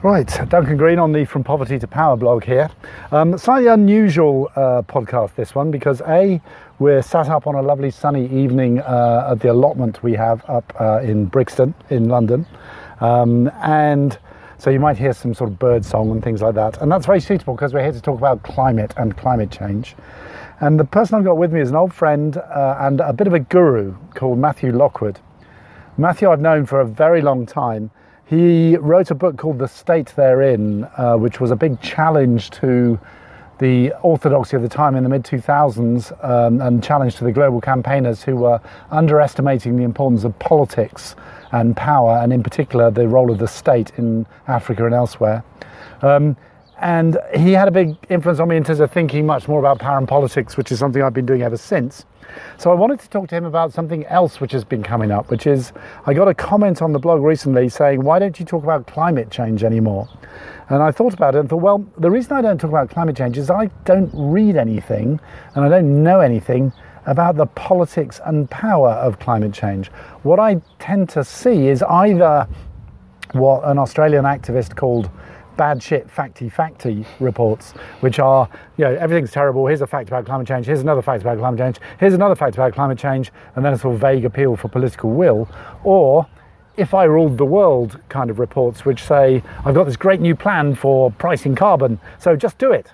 Right, Duncan Green on the From Poverty to Power blog here. Um, slightly unusual uh, podcast, this one, because A, we're sat up on a lovely sunny evening uh, at the allotment we have up uh, in Brixton in London. Um, and so you might hear some sort of bird song and things like that. And that's very suitable because we're here to talk about climate and climate change. And the person I've got with me is an old friend uh, and a bit of a guru called Matthew Lockwood. Matthew, I've known for a very long time. He wrote a book called The State They're In, uh, which was a big challenge to the orthodoxy of the time in the mid 2000s um, and challenge to the global campaigners who were underestimating the importance of politics and power, and in particular the role of the state in Africa and elsewhere. Um, and he had a big influence on me in terms of thinking much more about power and politics, which is something I've been doing ever since. So I wanted to talk to him about something else which has been coming up, which is I got a comment on the blog recently saying, Why don't you talk about climate change anymore? And I thought about it and thought, well, the reason I don't talk about climate change is I don't read anything and I don't know anything about the politics and power of climate change. What I tend to see is either what an Australian activist called bad shit facty facty reports, which are, you know, everything's terrible. Here's a fact about climate change. Here's another fact about climate change. Here's another fact about climate change, and then a sort of vague appeal for political will. Or if I ruled the world kind of reports, which say, I've got this great new plan for pricing carbon, so just do it.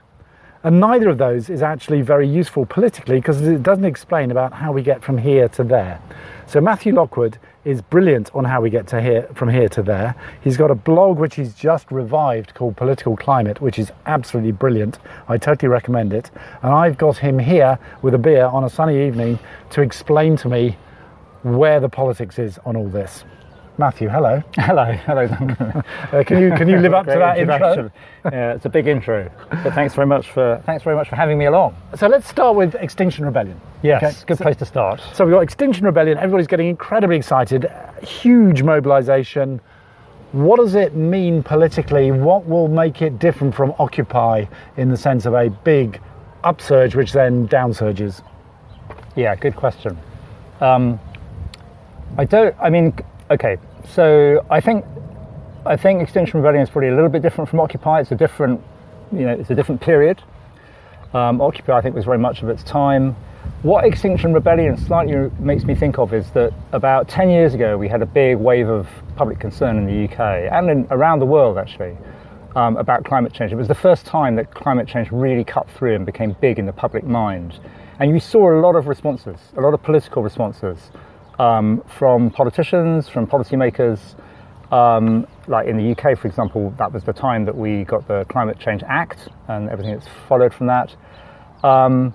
And neither of those is actually very useful politically because it doesn't explain about how we get from here to there. So Matthew Lockwood is brilliant on how we get to here from here to there. He's got a blog which he's just revived called Political Climate, which is absolutely brilliant. I totally recommend it. And I've got him here with a beer on a sunny evening to explain to me where the politics is on all this. Matthew, hello. Hello, hello. uh, can you can you live up to that intro? yeah, it's a big intro. But thanks very much for thanks very much for having me along. So let's start with Extinction Rebellion. Yes, okay? good so, place to start. So we've got Extinction Rebellion. Everybody's getting incredibly excited. Huge mobilisation. What does it mean politically? What will make it different from Occupy in the sense of a big upsurge, which then downsurges? Yeah, good question. Um, I don't. I mean, Okay, so I think I think Extinction Rebellion is probably a little bit different from Occupy. It's a different, you know, it's a different period. Um, Occupy, I think, was very much of its time. What Extinction Rebellion slightly makes me think of is that about 10 years ago, we had a big wave of public concern in the UK and in, around the world, actually, um, about climate change. It was the first time that climate change really cut through and became big in the public mind. And you saw a lot of responses, a lot of political responses um, from politicians, from policymakers. Um, like in the UK, for example, that was the time that we got the Climate Change Act and everything that's followed from that. Um,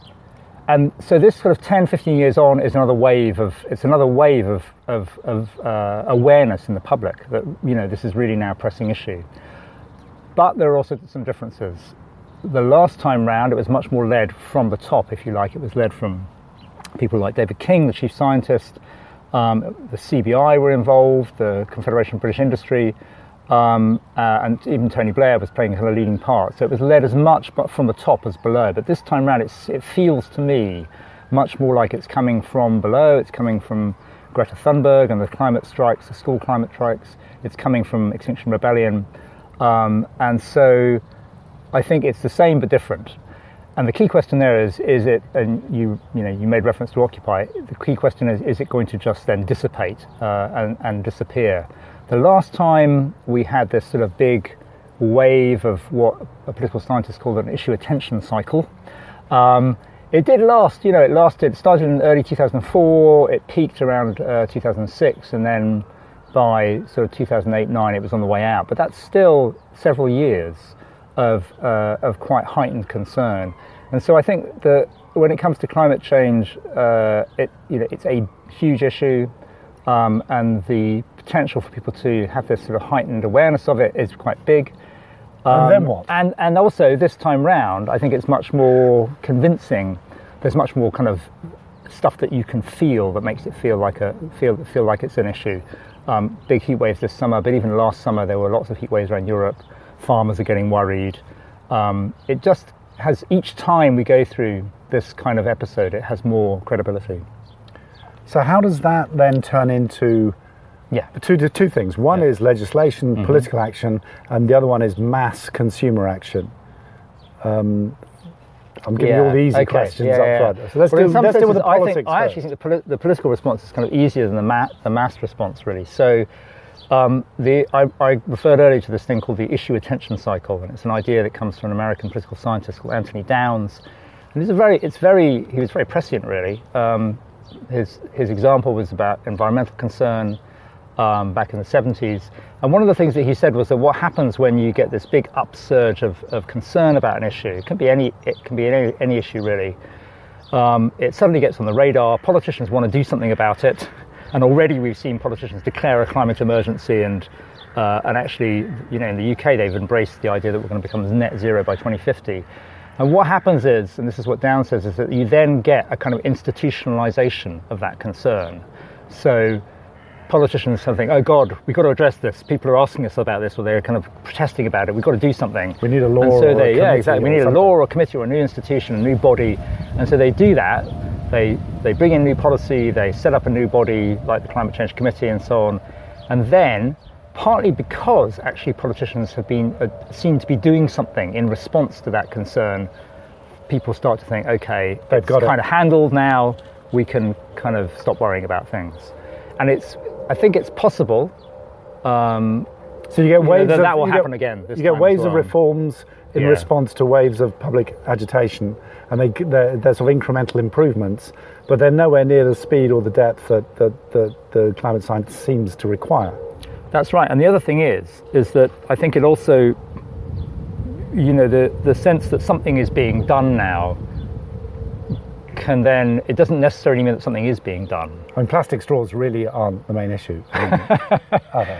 and so this sort of 10, 15 years on is another wave of, it's another wave of, of, of uh, awareness in the public that, you know, this is really now a pressing issue. But there are also some differences. The last time round, it was much more led from the top, if you like. It was led from people like David King, the chief scientist, um, the CBI were involved, the Confederation of British Industry, um, uh, and even Tony Blair was playing a kind of leading part. So it was led as much from the top as below. But this time around, it feels to me much more like it's coming from below. It's coming from Greta Thunberg and the climate strikes, the school climate strikes. It's coming from Extinction Rebellion. Um, and so I think it's the same but different. And the key question there is, is it, and you, you know, you made reference to Occupy, the key question is, is it going to just then dissipate uh, and, and disappear? The last time we had this sort of big wave of what a political scientist called an issue attention cycle, um, it did last, you know, it lasted, started in early 2004, it peaked around uh, 2006, and then by sort of 2008 9, it was on the way out. But that's still several years of, uh, of quite heightened concern. And so I think that when it comes to climate change, uh, it, you know, it's a huge issue, um, and the potential for people to have this sort of heightened awareness of it is quite big. Um, and then what? And, and also this time round, I think it's much more convincing. There's much more kind of stuff that you can feel that makes it feel like a feel feel like it's an issue. Um, big heat waves this summer, but even last summer there were lots of heat waves around Europe farmers are getting worried. Um, it just has each time we go through this kind of episode, it has more credibility. So, how does that then turn into Yeah. Two two things. One is legislation, political action, and the other one is mass consumer action. Um, I'm giving you all the easy okay. questions yeah, up front. yeah. So let's Well, do, let's deal with the senses, I, politics think, I actually think the, poli- the political response is kind of easier than the, ma- the mass response, really. So, um, the I, I referred earlier to this thing called the issue attention cycle, and it's an idea that comes from an American political scientist called Anthony Downs. And it's a very, it's very, he was very prescient, really. Um, his his example was about environmental concern um, back in the 70s. And one of the things that he said was that what happens when you get this big upsurge of, of concern about an issue, it can be any, it can be any, any issue really, um, it suddenly gets on the radar, politicians want to do something about it, and already we've seen politicians declare a climate emergency and uh, and actually, you know, in the UK they've embraced the idea that we're going to become net zero by 2050. And what happens is, and this is what Downs says, is that you then get a kind of institutionalization of that concern. So politicians sort of think, oh God, we've got to address this. People are asking us about this, or they're kind of protesting about it. We've got to do something. We need a law And so they, yeah, exactly. We need a law or a committee or a new institution, a new body. And so they do that. They they bring in new policy. They set up a new body like the Climate Change Committee and so on. And then, partly because actually politicians have been uh, seem to be doing something in response to that concern, people start to think, okay, They've it's got it. kind of handled now. We can kind of stop worrying about things. And it's, I think it's possible. Um, So you get know, waves that- of, that will happen get, again this you get waves as of reforms in Yeah. response to waves of public agitation, and they they're, they're sort of incremental improvements, but they're nowhere near the speed or the depth that, that, that the climate science seems to require. That's right. And the other thing is, is that I think it also, you know, the, the sense that something is being done now can then, it doesn't necessarily mean that something is being done. I mean, plastic straws really aren't the main issue. Are they? Um, uh,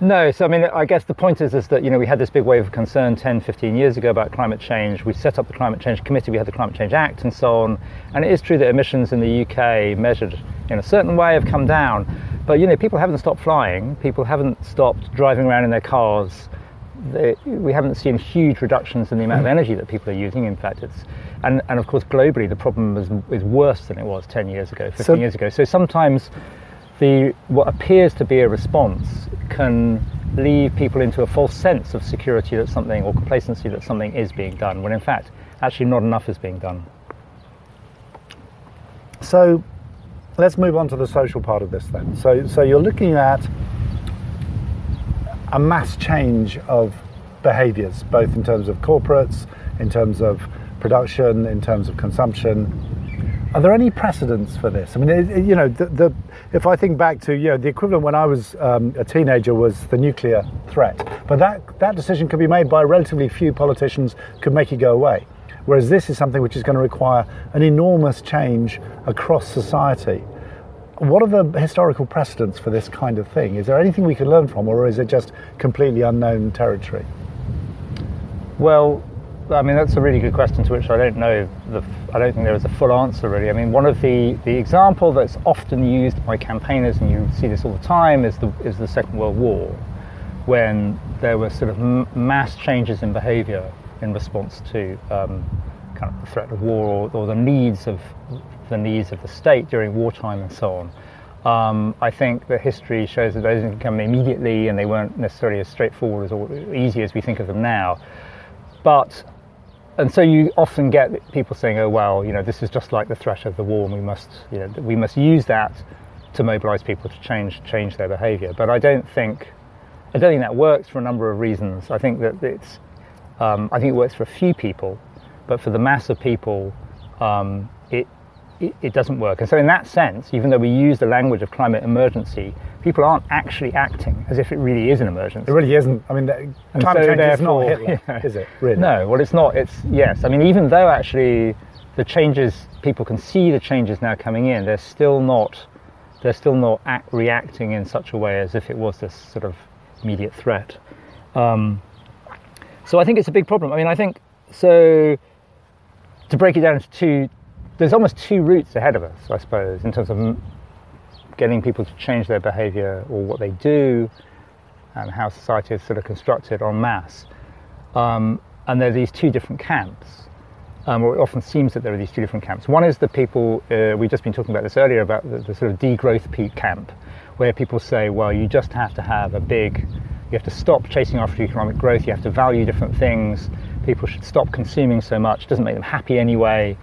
No, so I mean, I guess the point is, is that, you know, we had this big wave of concern 10, 15 years ago about climate change. We set up the Climate Change Committee, we had the Climate Change Act and so on. And it is true that emissions in the UK measured in a certain way have come down. But, you know, people haven't stopped flying, people haven't stopped driving around in their cars. They, we haven't seen huge reductions in the amount of energy that people are using. In fact, it's, and, and of course, globally, the problem is, is worse than it was 10 years ago, 15 So- years ago. So sometimes the what appears to be a response can leave people into a false sense of security that something or complacency that something is being done when in fact actually not enough is being done So let's move on to the social part of this then. So, so you're looking at a mass change of behaviours, both in terms of corporates, in terms of production, in terms of consumption. Are there any precedents for this? I mean, it, it- you know, the, the, if I think back to you know the equivalent when I was um, a teenager was the nuclear threat, but that that decision could be made by relatively few politicians could make it go away. Whereas this is something which is going to require an enormous change across society. What are the historical precedents for this kind of thing? Is there anything we can learn from, or is it just completely unknown territory? well I mean that's a really good question to which I don't know the I don't think there is a full answer really I mean one of the the example that's often used by campaigners and you see this all the time is the is the Second World War when there were sort of m- mass changes in behavior in response to um, kind of the threat of war or, or the needs of the needs of the state during wartime and so on. Um, I think that history shows that those didn't come immediately and they weren't necessarily as straightforward as or easy as we think of them now. But and so you often get people saying, "Oh well, you know, this is just like the threat of the war, and we must, you know, we must use that to mobilise people to change change their behaviour." But I don't think I don't think that works for a number of reasons. I think that it's um, I think it works for a few people, but for the mass of people, um, it, it it doesn't work. And so, in that sense, even though we use the language of climate emergency, people aren't actually acting as if it really is an emergency. It really isn't. I mean, the- climate so change is not Hitler, yeah. is it? Really? No, well, it's not. It's yes. I mean, even though actually the changes people can see the changes now coming in, they're still not they're still not act, reacting in such a way as if it was this sort of immediate threat. Um, so I think it's a big problem. I mean, I think so. To break it down into two, there's almost two routes ahead of us, I suppose, in terms of getting people to change their behaviour or what they do, and how society is sort of constructed en masse. Um, and there are these two different camps. Um, or it often seems that there are these two different camps. One is the people, uh, we've just been talking about this earlier, about the, the sort of degrowth peak camp, where people say, well, you just have to have a big, you have to stop chasing after economic growth, you have to value different things, people should stop consuming so much, it doesn't make them happy anyway.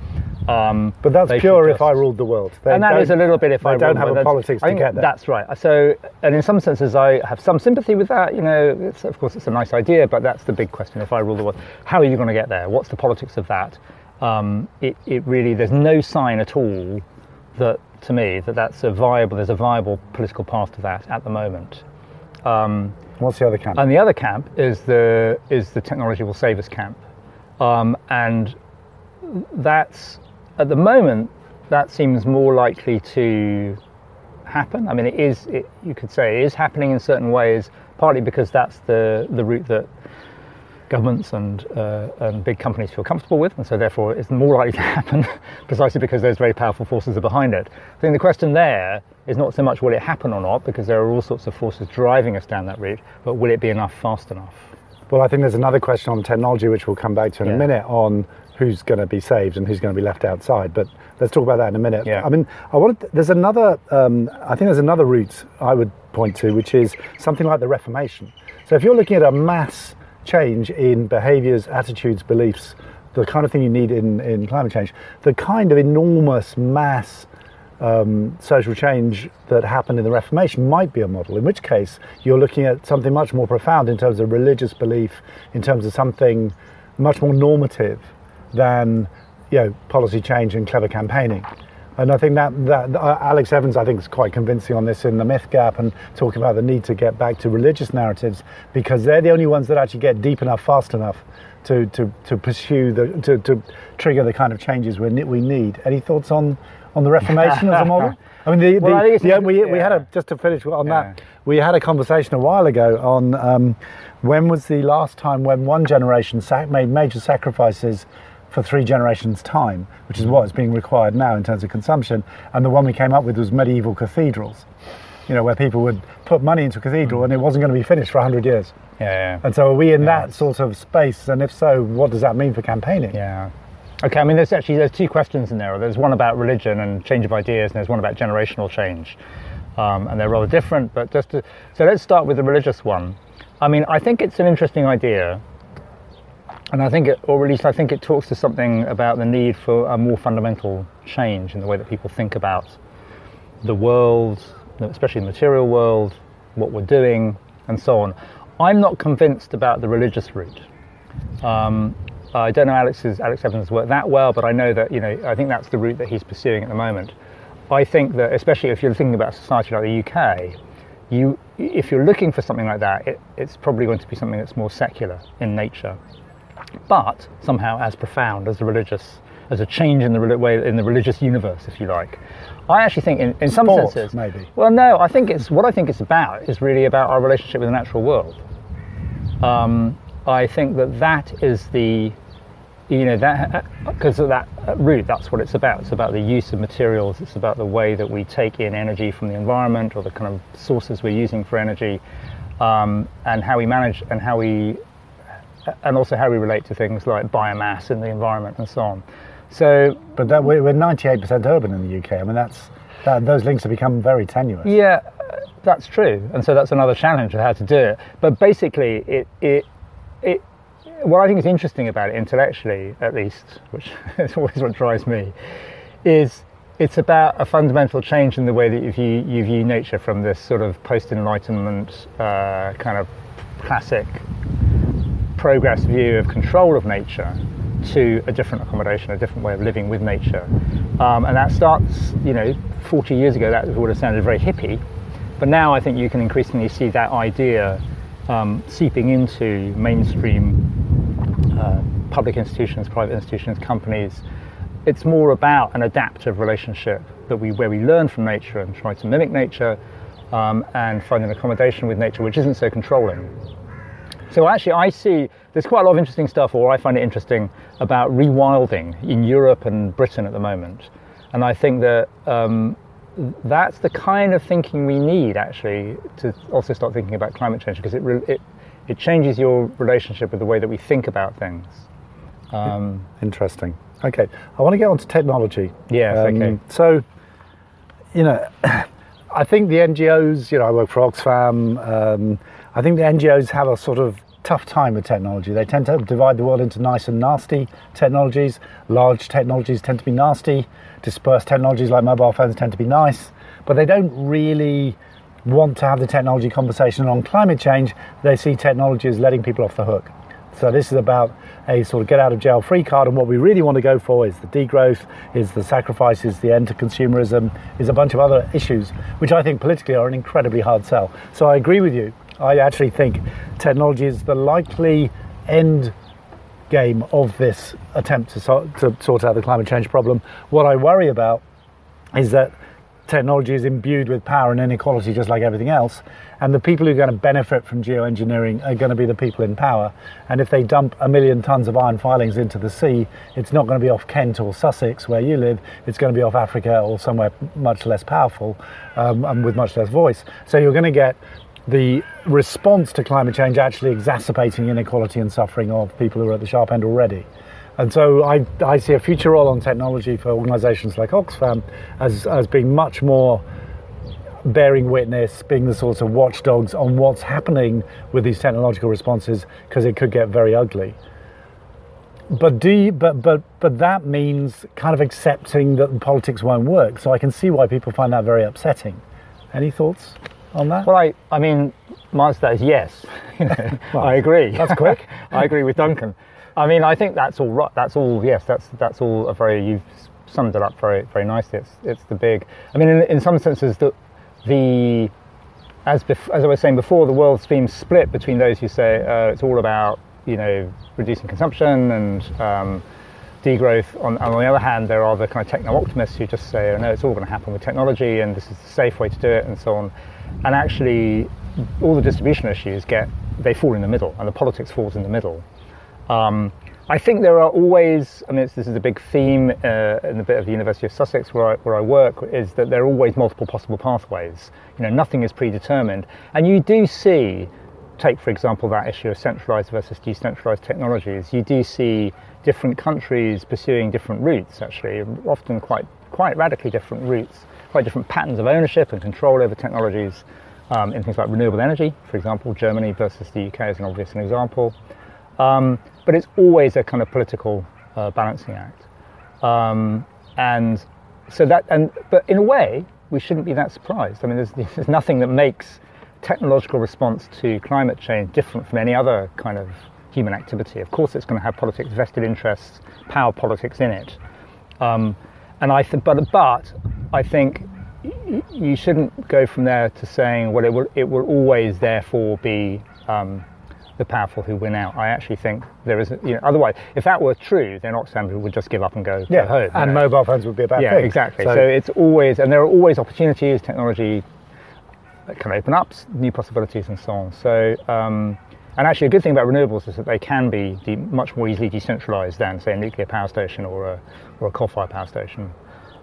Um, But that's pure should if I ruled the world. They and that is a little bit if I don't ruled have the a politics to get there. That's right. So, and in some senses, I have some sympathy with that. You know, it's, of course, it's a nice idea, but that's the big question. If I rule the world, how are you going to get there? What's the politics of that? Um, it, it really, there's no sign at all that, to me, that that's a viable. There's a viable political path to that at the moment. What's the other camp? And the other camp is the is the technology will save us camp, um, and that's at the moment that seems more likely to happen. I mean, it is. It, you could say it is happening in certain ways, partly because that's the the route that governments and uh, and big companies feel comfortable with, and so therefore it's more likely to happen, precisely because those very powerful forces are behind it. I think the question there is not so much will it happen or not, because there are all sorts of forces driving us down that route, but will it be enough fast enough? Well, I think there's another question on technology, which we'll come back to in Yeah. a minute, on who's going to be saved and who's going to be left outside. But let's talk about that in a minute. Yeah. I mean, I wanted. There's another. Um, I think there's another route I would point to, which is something like the Reformation. So if you're looking at a mass change in behaviours, attitudes, beliefs, the kind of thing you need in, in climate change, the kind of enormous mass um, social change that happened in the Reformation might be a model, in which case you're looking at something much more profound in terms of religious belief, in terms of something much more normative than you know policy change and clever campaigning. And I think that, that uh, Alex Evans, I think, is quite convincing on this in the Myth Gap and talking about the need to get back to religious narratives because they're the only ones that actually get deep enough, fast enough to, to, to pursue the to, to trigger the kind of changes we, we need. Any thoughts on on the Reformation as a model? I mean, the, Well, I the, the, an- we, we had yeah. a just to finish on Yeah. that. We had a conversation a while ago on um, when was the last time when one generation sac- made major sacrifices for three generations' time, which is what is being required now in terms of consumption. And the one we came up with was medieval cathedrals, you know, where people would put money into a cathedral and it wasn't going to be finished for 100 years. Yeah, yeah. And so are we in Yeah, that sort of space? And if so, what does that mean for campaigning? Yeah. Okay, I mean, there's actually there's two questions in there. There's one about religion and change of ideas, and there's one about generational change, um, and they're rather different. But just to, so let's start with the religious one. I mean, I think it's an interesting idea, and I think, it, or at least I think it talks to something about the need for a more fundamental change in the way that people think about the world, especially the material world, what we're doing, and so on. I'm not convinced about the religious route. Um, I don't know Alex's Alex Evans' work that well, but I know that you know I think that's the route that he's pursuing at the moment. I think that especially if you're thinking about a society like the UK, you if you're looking for something like that, it, it's probably going to be something that's more secular in nature, but somehow as profound as the religious, as a change in the way in the religious universe, if you like. I actually think in, in some Sport, senses, maybe. Well, no, I think it's what I think it's about is really about our relationship with the natural world. Um, I think that that is the, you know, that because of that root, that's what it's about. It's about the use of materials. It's about the way that we take in energy from the environment or the kind of sources we're using for energy, um, and how we manage and how we, and also how we relate to things like biomass in the environment and so on. So But that, we're, we're 98% urban in the UK. I mean, that's that, those links have become very tenuous. Yeah, that's true, and so that's another challenge of how to do it. But basically, it it it what I think is interesting about it intellectually, at least, which is always what drives me, is it's about a fundamental change in the way that you view, you view nature from this sort of post-enlightenment uh, kind of classic progress view of control of nature to a different accommodation, a different way of living with nature. Um, and that starts, you know, 40 years ago, that would have sounded very hippie. But now I think you can increasingly see that idea um, seeping into mainstream uh, public institutions, private institutions, companies. It's more about an adaptive relationship that we, where we learn from nature and try to mimic nature um, and find an accommodation with nature which isn't so controlling. So actually, I see there's quite a lot of interesting stuff, or I find it interesting about rewilding in Europe and Britain at the moment, and I think that um, that's the kind of thinking we need actually to also start thinking about climate change because it re- it it changes your relationship with the way that we think about things. Um, Interesting. Okay, I want to get on to technology. Yes, okay. So, you know, I think the NGOs, you know, I work for Oxfam. Um, I think the NGOs have a sort of tough time with technology. They tend to divide the world into nice and nasty technologies. Large technologies tend to be nasty. Dispersed technologies like mobile phones tend to be nice. But they don't really want to have the technology conversation on climate change. They see technology as letting people off the hook. So this is about a sort of get out of jail free card, and what we really want to go for is the degrowth, is the sacrifices, the end to consumerism, is a bunch of other issues, which I think politically are an incredibly hard sell. So I agree with you. I actually think technology is the likely end game of this attempt to, so, to sort out the climate change problem. What I worry about is that technology is imbued with power and inequality just like everything else. And the people who are going to benefit from geoengineering are going to be the people in power. And if they dump a million tons of iron filings into the sea, it's not going to be off Kent or Sussex, where you live. It's going to be off Africa or somewhere much less powerful um, and with much less voice. So you're going to get the response to climate change actually exacerbating inequality and suffering of people who are at the sharp end already. And so I, I see a future role on technology for organisations like Oxfam as, as being much more bearing witness, being the sorts of watchdogs on what's happening with these technological responses, because it could get very ugly. But do you, but but but that means kind of accepting that politics won't work. So I can see why people find that very upsetting. Any thoughts on that? Well, I, I mean, my answer is yes. You know, Well, I agree. that's quick. I agree with Duncan. I mean, I think that's all right. That's all. Yes, that's that's all a very. You've summed it up very very nicely. It's it's the big. I mean, in, in some senses, the the as bef- as I was saying before, the world seems split between those who say uh, it's all about you know reducing consumption and um, degrowth. On, on the other hand, there are the kind of techno optimists who just say, oh, no, it's all going to happen with technology, and this is the safe way to do it, and so on. And actually, all the distribution issues get they fall in the middle, and the politics falls in the middle. Um, I think there are always, I mean, this is a big theme uh, in the bit of the University of Sussex where I, where I work, is that there are always multiple possible pathways. You know, nothing is predetermined. And you do see, take for example that issue of centralized versus decentralized technologies, you do see different countries pursuing different routes, actually, often quite, quite radically different routes, quite different patterns of ownership and control over technologies um, in things like renewable energy, for example, Germany versus the UK is an obvious example. Um, but it's always a kind of political uh, balancing act. Um, and so that, and but in a way, we shouldn't be that surprised. I mean, there's, there's nothing that makes technological response to climate change different from any other kind of human activity. Of course, it's going to have politics, vested interests, power politics in it. Um, and I think, but but I think you shouldn't go from there to saying, well, it will it will always therefore be um, the powerful who win out. I actually think there is, you know, otherwise, if that were true, then Oxfam would just give up and go, go home. and know. mobile phones would be a bad yeah, thing. exactly. So, it's always, and there are always opportunities, technology that can open up new possibilities and so on. So, um, and actually, a good thing about renewables is that they can be de- much more easily decentralized than, say, a nuclear power station or a, or a coal-fired power station.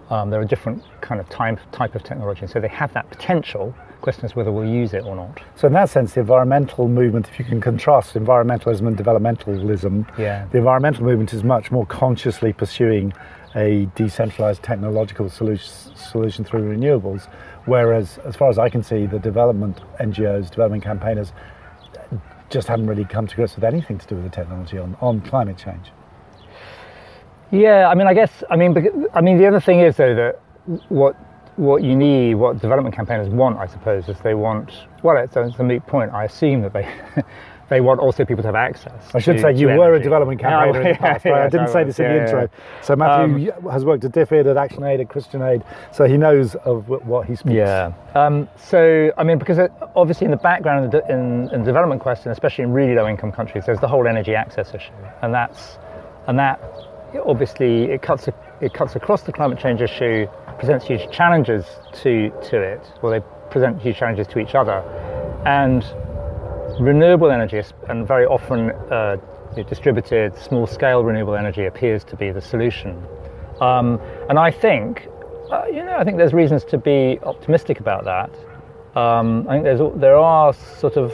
Um, there are different kind of type, type of technology, so they have that potential. Question is whether we'll use it or not. So in that sense, the environmental movement, if you can contrast environmentalism and developmentalism, Yeah. the environmental movement is much more consciously pursuing a decentralized technological solution, solution through renewables, whereas, as far as I can see, the development NGOs, development campaigners, just haven't really come to grips with anything to do with the technology on, on climate change. Yeah, I mean, I guess, I mean, I mean, the other thing is though that what what you need, what development campaigners want, I suppose, is they want. Well, it's it's a moot point. I assume that they they want also people to have access. I should to- say you were a development campaigner in the Yeah, past, right? yeah, I didn't say this in the intro. yeah. So Matthew has worked at DFID, at ActionAid, at Christian Aid, so he knows of what he speaks. Yeah. Um, so, I mean, because it, obviously in the background in, in the development question, especially in really low-income countries, there's the whole energy access issue, and that's and that obviously it cuts it cuts across the climate change issue, presents huge challenges to to it. Well, they present huge challenges to each other, and renewable energy and very often uh, distributed small-scale renewable energy appears to be the solution. Um, and I think, uh, you know, I think there's reasons to be optimistic about that. Um, I think there's there are sort of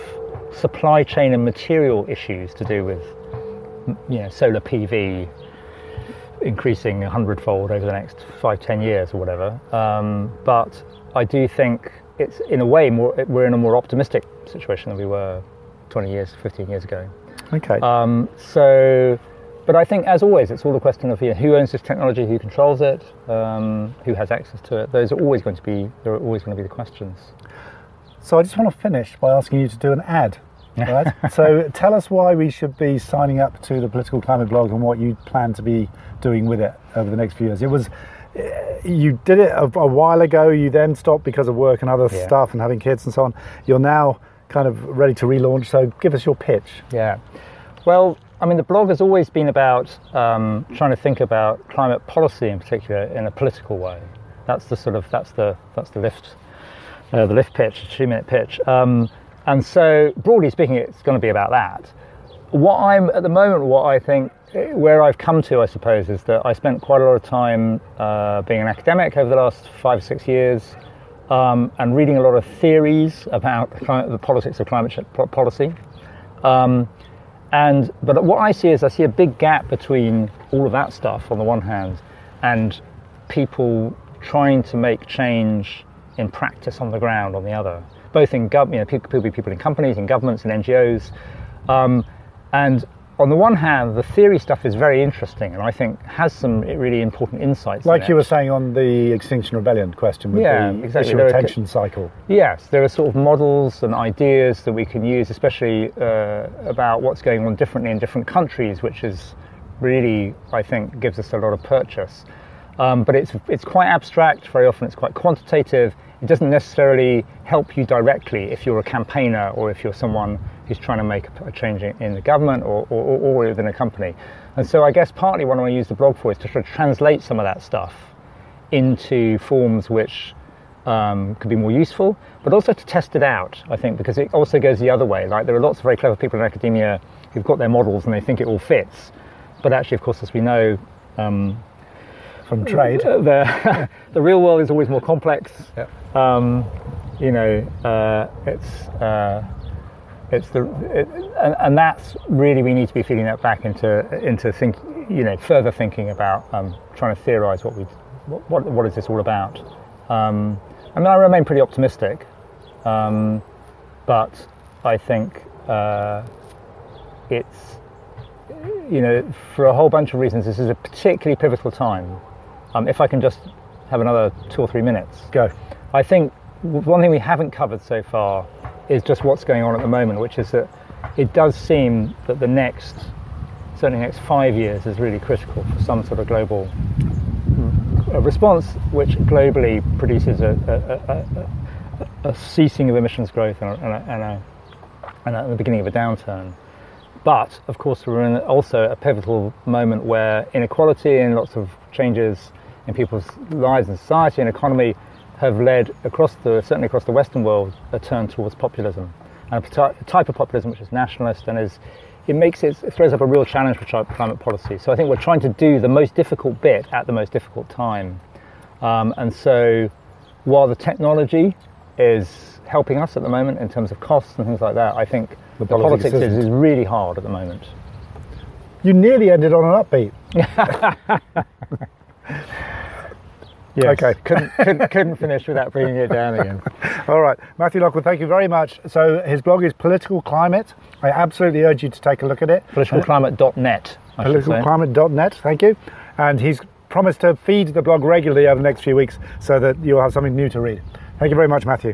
supply chain and material issues to do with, you know, solar PV increasing a hundredfold over the next five, ten years or whatever. Um, but I do think it's in a way more we're in a more optimistic situation than we were 20 years, 15 years ago. Okay. Um, so, but I think as always, it's all a question of you know, who owns this technology, who controls it, um, who has access to it. Those are always going to be there are always going to be the questions. so I just want to finish by asking you to do an ad. Right. so tell us why we should be signing up to the Political Climate blog and what you plan to be doing with it over the next few years. It was you did it a, a while ago. You then stopped because of work and other Yeah. stuff and having kids and so on. You're now kind of ready to relaunch. So give us your pitch. Yeah. Well, I mean, the blog has always been about um, trying to think about climate policy in particular in a political way. That's the sort of that's the that's the lift, uh, the lift pitch, two minute pitch. Um, and so, broadly speaking, it's going to be about that. What I'm at the moment, what I think, where I've come to, I suppose, is that I spent quite a lot of time uh, being an academic over the last five six years. Um, and reading a lot of theories about the, climate, the politics of climate policy. Um, and but what I see is I see a big gap between all of that stuff on the one hand, and people trying to make change in practice on the ground on the other. Both in government, you know, people, people in companies, in governments, and NGOs. Um, and on the one hand, the theory stuff is very interesting, and I think has some really important insights. in Like you it. were saying on the Extinction Rebellion question with Yeah, the exactly. issue There are cycle. Yes, there are sort of models and ideas that we can use, especially uh, about what's going on differently in different countries, which is really, I think, gives us a lot of purchase. Um, but it's it's quite abstract. Very often, it's quite quantitative. It doesn't necessarily help you directly if you're a campaigner or if you're someone who's trying to make a, change in, the government or, or, or within a company. And so, I guess partly what I want to use the blog for is to try to translate some of that stuff into forms which um, could be more useful, but also to test it out, I think, because it also goes the other way. Like there are lots of very clever people in academia who've got their models and they think it all fits. But actually, of course, as we know, um, From trade. the, the real world is always more complex. Yep. Um, you know, uh, it's uh, it's the it, and, and that's really we need to be feeding that back into into think you know further thinking about um, trying to theorize what we what, what what is this all about. Um, I mean, I remain pretty optimistic, um, but I think uh, it's you know for a whole bunch of reasons this is a particularly pivotal time. Um, if I can just have another two or three minutes. Go. I think one thing we haven't covered so far is just what's going on at the moment, which is that it does seem that the next, certainly next five years, is really critical for some sort of global a response which globally produces a, a, a, a, ceasing of emissions growth and, a, and, a, and, a, and a, the beginning of a downturn. But of course, we're in also a pivotal moment where inequality and lots of changes in people's lives and society and economy have led across the certainly across the Western world a turn towards populism and a type of populism which is nationalist and is it makes it, it throws up a real challenge for climate policy. So I think we're trying to do the most difficult bit at the most difficult time. Um, and so while the technology is helping us at the moment in terms of costs and things like that, I think the, politics politics, is, is really hard at the moment. You nearly ended on an upbeat. Yes. Okay. couldn't, couldn't, couldn't finish without bringing it down again. All right, Matthew Lockwood, thank you very much. So his blog is Political Climate. I absolutely urge you to take a look at it. Politicalclimate.net. I. Politicalclimate.net, thank you. And he's promised to feed the blog regularly over the next few weeks so that you'll have something new to read. Thank you very much, Matthew.